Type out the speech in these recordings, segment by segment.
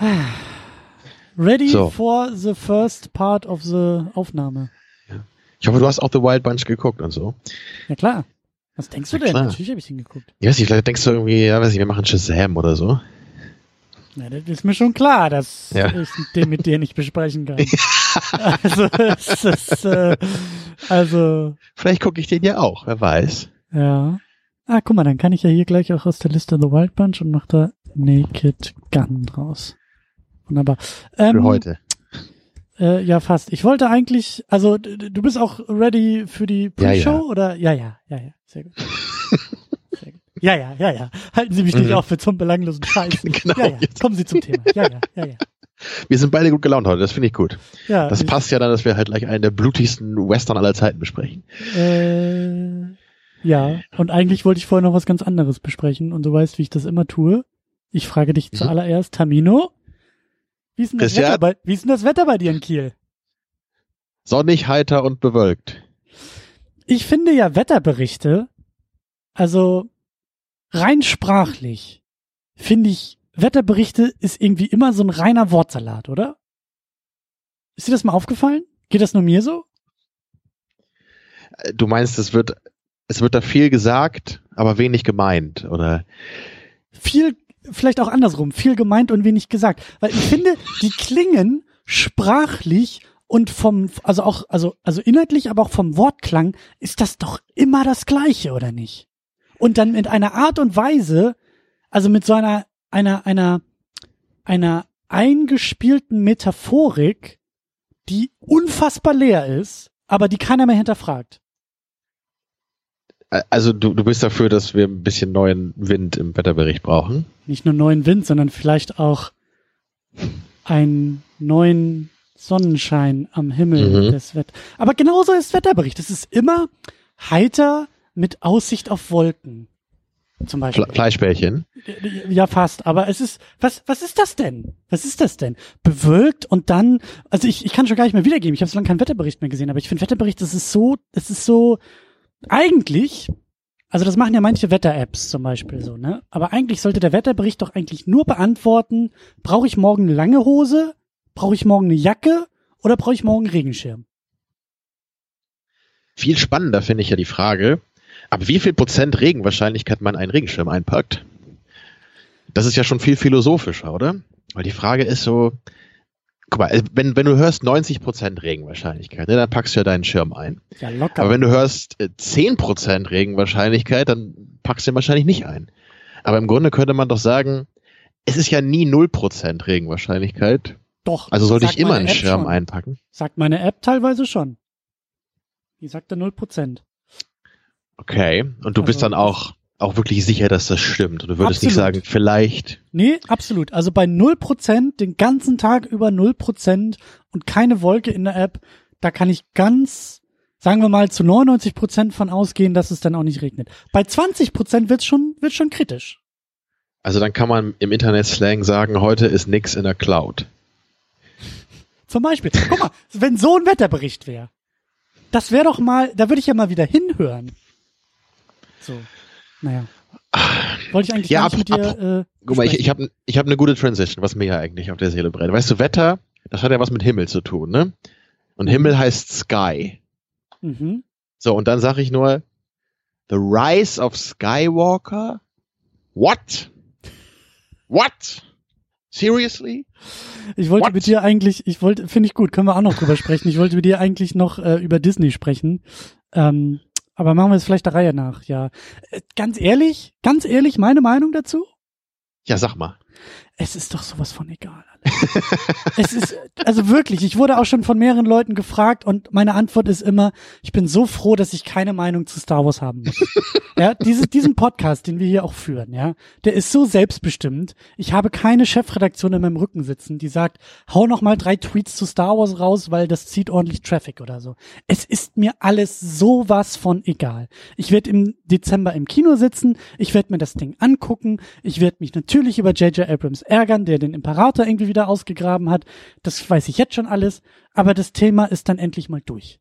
Ready So. for the first part of the Aufnahme. Ich hoffe, du hast auch The Wild Bunch geguckt und so. Ja klar. Was denkst du Ja, denn? klar. Natürlich habe ich den geguckt. Ich weiß nicht, vielleicht denkst du irgendwie, ja, weiß nicht, wir machen Shazam oder so. Ja, das ist mir schon klar, dass Ja. ich den mit dir nicht besprechen kann. also, es ist, äh, also, Vielleicht gucke ich den ja auch, wer weiß. ja. Ah, guck mal, dann kann ich ja hier gleich auch aus der Liste The Wild Bunch und mach da Naked Gun draus. Wunderbar. Ähm, Für heute. Äh, ja, fast. Ich wollte eigentlich, also du bist auch ready für die Ja, Pre-Show ja. oder? Ja, ja, ja, ja, sehr gut. sehr gut. Ja, ja, ja, ja. Halten Sie mich nicht Mhm. auf für zum belanglosen Scheiß. Genau, Ja, ja. jetzt. Kommen Sie zum Thema. Ja, ja, ja, ja. Wir sind beide gut gelaunt heute, das finde ich gut. ja Das passt ja dann, dass wir halt gleich einen der blutigsten Western aller Zeiten besprechen. Äh, ja, und eigentlich wollte ich vorher noch was ganz anderes besprechen und du weißt, wie ich das immer tue. Ich frage dich Mhm. zuallererst, Tamino, wie ist, denn das? Wetter bei, wie ist denn das Wetter bei dir in Kiel? Sonnig, heiter und bewölkt. Ich finde ja Wetterberichte, also rein sprachlich, finde ich, Wetterberichte ist irgendwie immer so ein reiner Wortsalat, oder? Ist dir das mal aufgefallen? Geht das nur mir so? Äh, Du meinst, es wird, es wird da viel gesagt, aber wenig gemeint, oder? Viel, vielleicht auch andersrum, viel gemeint und wenig gesagt. Weil ich finde, die klingen sprachlich und vom, also auch, also, also inhaltlich, aber auch vom Wortklang ist das doch immer das Gleiche, oder nicht? Und dann mit einer Art und Weise, also mit so einer, einer, einer, einer eingespielten Metaphorik, die unfassbar leer ist, aber die keiner mehr hinterfragt. Also du, du bist dafür, dass wir ein bisschen neuen Wind im Wetterbericht brauchen. Nicht nur neuen Wind, sondern vielleicht auch einen neuen Sonnenschein am Himmel Mhm. des Wetter. Aber genauso ist Wetterbericht. Es ist immer heiter mit Aussicht auf Wolken. Zum Beispiel. Fle Fleischbällchen. Ja, fast. Aber es ist, was, was ist das denn? Was ist das denn? Bewölkt und dann, also ich, ich kann schon gar nicht mehr wiedergeben. Ich habe so lange keinen Wetterbericht mehr gesehen, aber ich finde Wetterbericht, das ist so, das ist so, eigentlich, also das machen ja manche Wetter-Apps zum Beispiel so, ne? Aber eigentlich sollte der Wetterbericht doch eigentlich nur beantworten, brauche ich morgen eine lange Hose? Brauche ich morgen eine Jacke? Oder brauche ich morgen einen Regenschirm? Viel spannender finde ich ja die Frage, ab wie viel Prozent Regenwahrscheinlichkeit man einen Regenschirm einpackt. Das ist ja schon viel philosophischer, oder? Weil die Frage ist so, guck mal, wenn, wenn du hörst 90 Prozent Regenwahrscheinlichkeit, ne, dann packst du ja deinen Schirm ein. Ja, locker. Aber wenn du hörst äh, 10 Prozent Regenwahrscheinlichkeit, dann packst du ihn wahrscheinlich nicht ein. Aber im Grunde könnte man doch sagen, es ist ja nie 0 Prozent Regenwahrscheinlichkeit. doch. Also sollte ich immer einen App Schirm schon. einpacken. Sagt meine App teilweise schon. Die sagt da 0%. Okay. Und du bist Also- dann auch, auch wirklich sicher, dass das stimmt. Du würdest nicht Absolut. sagen, vielleicht. Nee, absolut. Also bei 0%, den ganzen Tag über 0% und keine Wolke in der App, da kann ich ganz, sagen wir mal, zu 99% von ausgehen, dass es dann auch nicht regnet. Bei 20% wird's schon, wird's schon kritisch. Also dann kann man im Internet-Slang sagen, heute ist nix in der Cloud. Zum Beispiel. Guck mal, wenn so ein Wetterbericht wäre, das wäre doch mal, da würde ich ja mal wieder hinhören. So. Naja. Wollte ich eigentlich Ja, ab- mit ab- dir, äh, Guck mal, ich, ich habe ich hab eine gute Transition, was mir ja eigentlich auf der Seele brennt. Weißt du, Wetter, das hat ja was mit Himmel zu tun, ne? Und Himmel heißt Sky. mhm. So, und dann sage ich nur, The Rise of Skywalker? What? What? Seriously? Ich wollte What? mit dir eigentlich, ich wollte, finde ich gut, können wir auch noch drüber sprechen. Ich wollte mit dir eigentlich noch äh, über Disney sprechen. Ähm, aber machen wir es vielleicht der Reihe nach, ja. Äh, ganz ehrlich, ganz ehrlich, meine Meinung dazu? Ja, sag mal. Es ist doch sowas von egal. Es ist, also wirklich, ich wurde auch schon von mehreren Leuten gefragt und meine Antwort ist immer, ich bin so froh, dass ich keine Meinung zu Star Wars haben muss. ja, diese, diesen Podcast, den wir hier auch führen, ja, der ist so selbstbestimmt. Ich habe keine Chefredaktion in meinem Rücken sitzen, die sagt, hau noch mal drei Tweets zu Star Wars raus, weil das zieht ordentlich Traffic oder so. Es ist mir alles sowas von egal. Ich werde im Dezember im Kino sitzen, ich werde mir das Ding angucken, ich werde mich natürlich über J.J. Abrams ärgern, der den Imperator irgendwie wieder ausgegraben hat. Das weiß ich jetzt schon alles, aber das Thema ist dann endlich mal durch.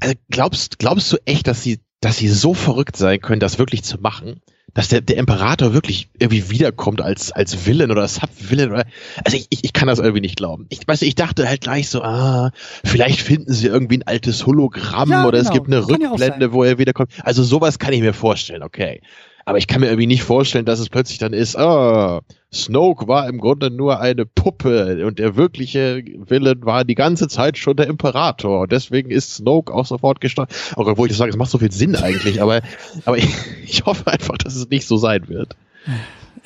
Also glaubst, glaubst du echt, dass sie, dass sie so verrückt sein können, das wirklich zu machen? dass der, der Imperator wirklich irgendwie wiederkommt als, als Villain oder Sub-Villain oder, also ich, ich, ich kann das irgendwie nicht glauben. Ich weiß, ich dachte halt gleich so, ah, vielleicht finden sie irgendwie ein altes Hologramm ja, oder genau. es gibt eine Rückblende, wo er wiederkommt. Also sowas kann ich mir vorstellen, okay. Aber ich kann mir irgendwie nicht vorstellen, dass es plötzlich dann ist, ah, Snoke war im Grunde nur eine Puppe und der wirkliche Villain war die ganze Zeit schon der Imperator und deswegen ist Snoke auch sofort gestorben. Auch obwohl ich sage, es macht so viel Sinn eigentlich, aber, aber ich, ich hoffe einfach, dass es nicht so sein wird.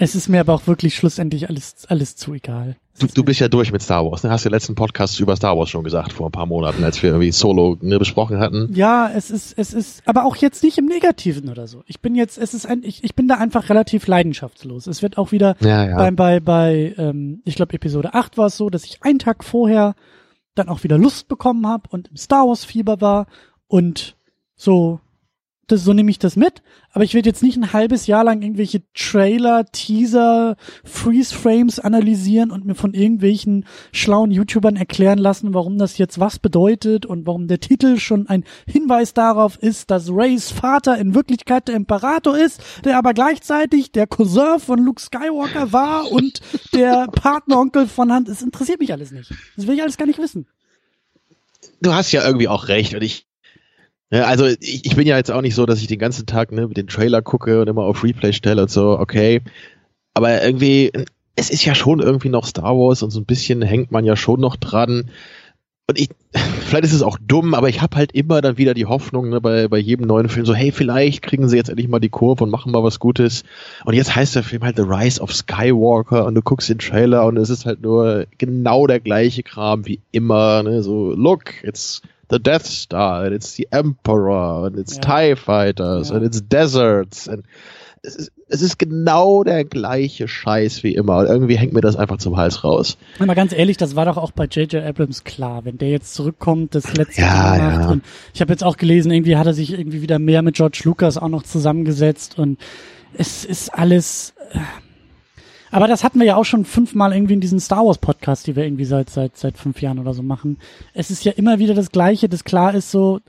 Es ist mir aber auch wirklich schlussendlich alles, alles zu egal. Du, du bist ja durch mit Star Wars, ne? Hast du den letzten Podcast über Star Wars schon gesagt, vor ein paar Monaten, als wir irgendwie Solo ne, besprochen hatten. Ja, es ist, es ist, aber auch jetzt nicht im Negativen oder so. Ich bin jetzt, es ist ein, ich, ich bin da einfach relativ leidenschaftslos. Es wird auch wieder ja, ja. bei, bei, bei, ähm, ich glaube Episode 8 war es so, dass ich einen Tag vorher dann auch wieder Lust bekommen habe und im Star Wars Fieber war und so das, so nehme ich das mit. Aber ich werde jetzt nicht ein halbes Jahr lang irgendwelche Trailer, Teaser, Freeze-Frames analysieren und mir von irgendwelchen schlauen YouTubern erklären lassen, warum das jetzt was bedeutet und warum der Titel schon ein Hinweis darauf ist, dass Rays Vater in Wirklichkeit der Imperator ist, der aber gleichzeitig der Cousin von Luke Skywalker war und der Partneronkel von Hand. Es interessiert mich alles nicht. Das will ich alles gar nicht wissen. Du hast ja irgendwie auch recht und ich ja, also ich, ich bin ja jetzt auch nicht so, dass ich den ganzen Tag ne, mit den Trailer gucke und immer auf Replay stelle und so, okay. Aber irgendwie, es ist ja schon irgendwie noch Star Wars und so ein bisschen hängt man ja schon noch dran. Und ich, vielleicht ist es auch dumm, aber ich habe halt immer dann wieder die Hoffnung ne, bei, bei jedem neuen Film so, hey, vielleicht kriegen sie jetzt endlich mal die Kurve und machen mal was Gutes. Und jetzt heißt der Film halt The Rise of Skywalker und du guckst den Trailer und es ist halt nur genau der gleiche Kram wie immer. Ne? So, look, it's the Death Star, and it's the Emperor, and it's ja. TIE Fighters, ja. and it's Deserts. And es ist, es ist genau der gleiche Scheiß wie immer. Und irgendwie hängt mir das einfach zum Hals raus. Mal ganz ehrlich, das war doch auch bei J.J. Abrams klar, wenn der jetzt zurückkommt, das letzte ja, Mal macht. Ja. Und ich habe jetzt auch gelesen, irgendwie hat er sich irgendwie wieder mehr mit George Lucas auch noch zusammengesetzt und es ist alles. Äh, aber das hatten wir ja auch schon fünfmal irgendwie in diesen Star Wars Podcast, die wir irgendwie seit, seit, seit fünf Jahren oder so machen. Es ist ja immer wieder das Gleiche, das klar ist so,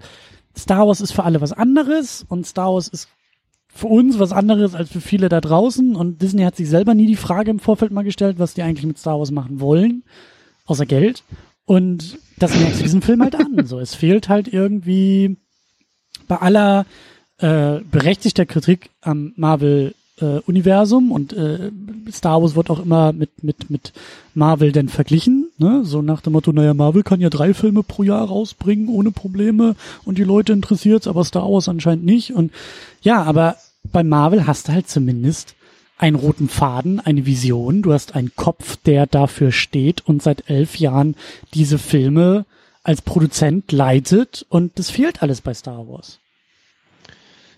Star Wars ist für alle was anderes und Star Wars ist für uns was anderes als für viele da draußen und Disney hat sich selber nie die Frage im Vorfeld mal gestellt, was die eigentlich mit Star Wars machen wollen, außer Geld. Und das merkst du diesen Film halt an. So, es fehlt halt irgendwie bei aller äh, berechtigter Kritik am Marvel äh, Universum und äh, Star Wars wird auch immer mit mit mit Marvel denn verglichen, ne? So nach dem Motto, naja, Marvel kann ja drei Filme pro Jahr rausbringen ohne Probleme und die Leute interessiert's, aber Star Wars anscheinend nicht und ja, aber bei Marvel hast du halt zumindest einen roten Faden, eine Vision, du hast einen Kopf, der dafür steht und seit elf Jahren diese Filme als Produzent leitet und das fehlt alles bei Star Wars.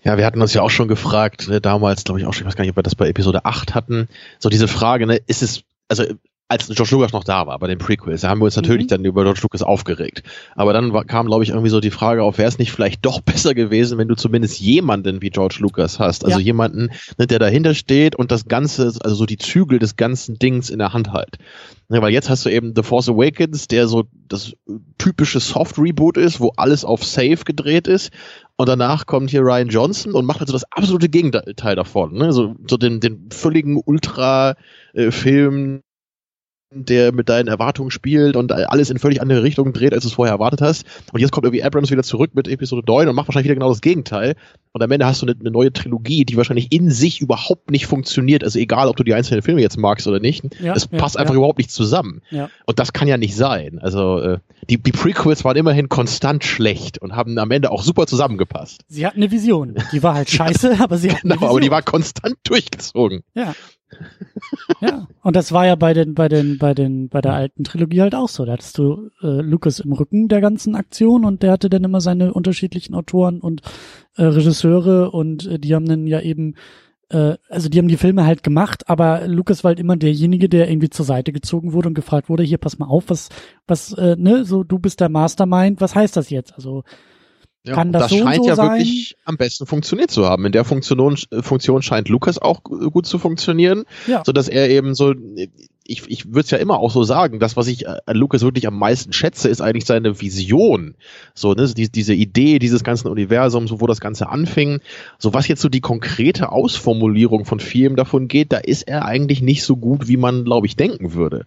Ja, wir hatten uns ja auch schon gefragt, ne, damals, glaube ich auch schon, ich weiß gar nicht, ob wir das bei Episode 8 hatten, so diese Frage, ne, ist es, also als George Lucas noch da war, bei den Prequels, da haben wir uns natürlich mhm. dann über George Lucas aufgeregt. Aber dann war, kam, glaube ich, irgendwie so die Frage auf, wäre es nicht vielleicht doch besser gewesen, wenn du zumindest jemanden wie George Lucas hast? Also ja. jemanden, ne, der dahinter steht und das Ganze, also so die Zügel des ganzen Dings in der Hand halt. Ne, weil jetzt hast du eben The Force Awakens, der so das typische Soft-Reboot ist, wo alles auf Safe gedreht ist. Und danach kommt hier Ryan Johnson und macht also das absolute Gegenteil davon. Ne? So, so den, den völligen Ultra-Film, der mit deinen Erwartungen spielt und alles in völlig andere Richtungen dreht, als du es vorher erwartet hast. Und jetzt kommt irgendwie Abrams wieder zurück mit Episode 9 und macht wahrscheinlich wieder genau das Gegenteil. Und am Ende hast du eine, eine neue Trilogie, die wahrscheinlich in sich überhaupt nicht funktioniert. Also egal, ob du die einzelnen Filme jetzt magst oder nicht. Ja, es passt ja, einfach ja. überhaupt nicht zusammen. Und das kann ja nicht sein. Also äh, die, die Prequels waren immerhin konstant schlecht und haben am Ende auch super zusammengepasst. Sie hatten eine Vision. Die war halt scheiße, aber sie hatten Genau, aber die war konstant durchgezogen. Ja ja, und das war ja bei den, bei den, bei den, bei der alten Trilogie halt auch so. Da hattest du äh, Lucas im Rücken der ganzen Aktion und der hatte dann immer seine unterschiedlichen Autoren und äh, Regisseure und äh, die haben dann ja eben äh, also die haben die Filme halt gemacht, aber Lucas war halt immer derjenige, der irgendwie zur Seite gezogen wurde und gefragt wurde, hier pass mal auf, was, was, äh, ne, so du bist der Mastermind, was heißt das jetzt? Also ja, Kann das, das so scheint so ja sein? wirklich am besten funktioniert zu haben. In der Funktion, Funktion scheint Lukas auch gut zu funktionieren, ja. so dass er eben so ich, ich würde es ja immer auch so sagen, das, was ich an Lucas wirklich am meisten schätze, ist eigentlich seine Vision. So, ne, die, diese Idee dieses ganzen Universums, wo das Ganze anfing. So, was jetzt so die konkrete Ausformulierung von vielem davon geht, da ist er eigentlich nicht so gut, wie man, glaube ich, denken würde.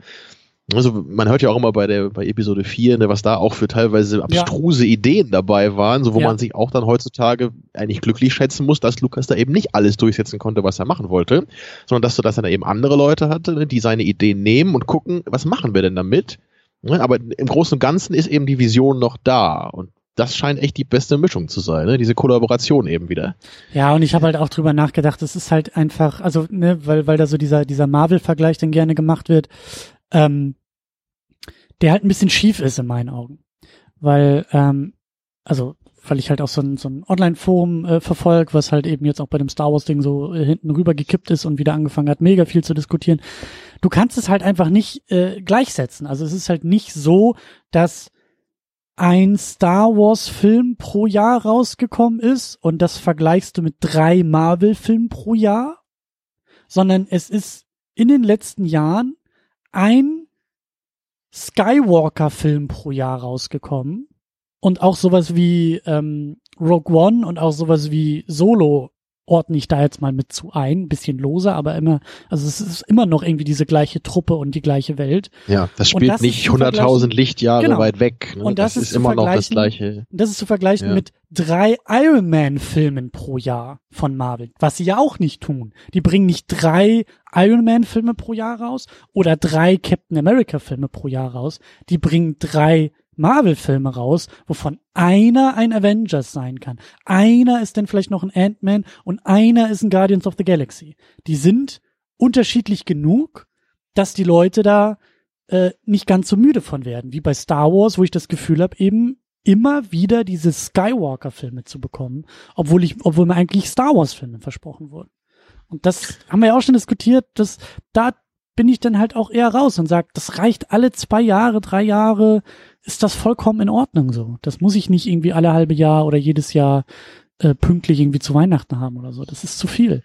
Also man hört ja auch immer bei der bei Episode 4, ne, was da auch für teilweise abstruse ja. Ideen dabei waren, so wo ja. man sich auch dann heutzutage eigentlich glücklich schätzen muss, dass Lukas da eben nicht alles durchsetzen konnte, was er machen wollte, sondern dass du das dann eben andere Leute hatte, ne, die seine Ideen nehmen und gucken, was machen wir denn damit? Ne, aber im Großen und Ganzen ist eben die Vision noch da und das scheint echt die beste Mischung zu sein, ne? diese Kollaboration eben wieder. Ja, und ich habe halt auch drüber nachgedacht, es ist halt einfach, also, ne, weil, weil da so dieser, dieser Marvel-Vergleich dann gerne gemacht wird, ähm, der halt ein bisschen schief ist in meinen Augen. Weil, ähm, also, weil ich halt auch so ein, so ein Online-Forum äh, verfolge, was halt eben jetzt auch bei dem Star Wars-Ding so äh, hinten rüber gekippt ist und wieder angefangen hat, mega viel zu diskutieren. Du kannst es halt einfach nicht äh, gleichsetzen. Also es ist halt nicht so, dass ein Star Wars-Film pro Jahr rausgekommen ist und das vergleichst du mit drei Marvel-Filmen pro Jahr, sondern es ist in den letzten Jahren ein Skywalker-Film pro Jahr rausgekommen. Und auch sowas wie ähm, Rogue One und auch sowas wie Solo ordne ich da jetzt mal mit zu ein, bisschen loser, aber immer, also es ist immer noch irgendwie diese gleiche Truppe und die gleiche Welt. Ja, das spielt das nicht 100.000 Lichtjahre genau. weit weg. Ne? Und das, das ist, ist immer noch das gleiche. Das ist zu vergleichen ja. mit drei Iron Man Filmen pro Jahr von Marvel, was sie ja auch nicht tun. Die bringen nicht drei Iron Man Filme pro Jahr raus oder drei Captain America Filme pro Jahr raus. Die bringen drei Marvel-Filme raus, wovon einer ein Avengers sein kann. Einer ist dann vielleicht noch ein Ant-Man und einer ist ein Guardians of the Galaxy. Die sind unterschiedlich genug, dass die Leute da äh, nicht ganz so müde von werden, wie bei Star Wars, wo ich das Gefühl habe, eben immer wieder diese Skywalker-Filme zu bekommen, obwohl ich, obwohl mir eigentlich Star Wars-Filme versprochen wurden. Und das haben wir ja auch schon diskutiert, dass da bin ich dann halt auch eher raus und sage, das reicht alle zwei Jahre, drei Jahre, ist das vollkommen in Ordnung so. Das muss ich nicht irgendwie alle halbe Jahr oder jedes Jahr äh, pünktlich irgendwie zu Weihnachten haben oder so. Das ist zu viel.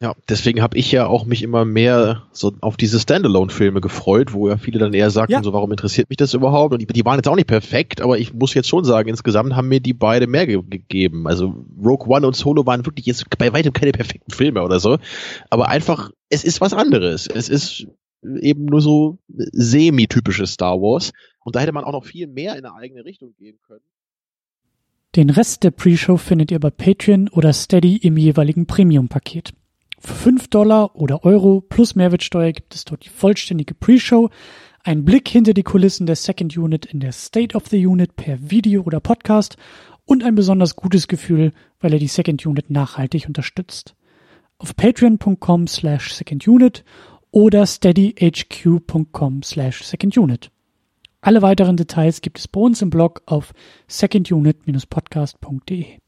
Ja, deswegen habe ich ja auch mich immer mehr so auf diese Standalone-Filme gefreut, wo ja viele dann eher sagten, ja. so warum interessiert mich das überhaupt? Und die, die, waren jetzt auch nicht perfekt, aber ich muss jetzt schon sagen, insgesamt haben mir die beide mehr ge gegeben. Also Rogue One und Solo waren wirklich jetzt bei weitem keine perfekten Filme oder so, aber einfach, es ist was anderes. Es ist eben nur so semi-typisches Star Wars. Und da hätte man auch noch viel mehr in eine eigene Richtung gehen können. Den Rest der Pre-Show findet ihr bei Patreon oder Steady im jeweiligen Premium-Paket. Für 5 Dollar oder Euro plus Mehrwertsteuer gibt es dort die vollständige Pre-Show, einen Blick hinter die Kulissen der Second Unit in der State of the Unit per Video oder Podcast und ein besonders gutes Gefühl, weil er die Second Unit nachhaltig unterstützt. Auf patreon.com slash secondunit oder steadyhq.com slash secondunit. Alle weiteren Details gibt es bei uns im Blog auf secondunit-podcast.de.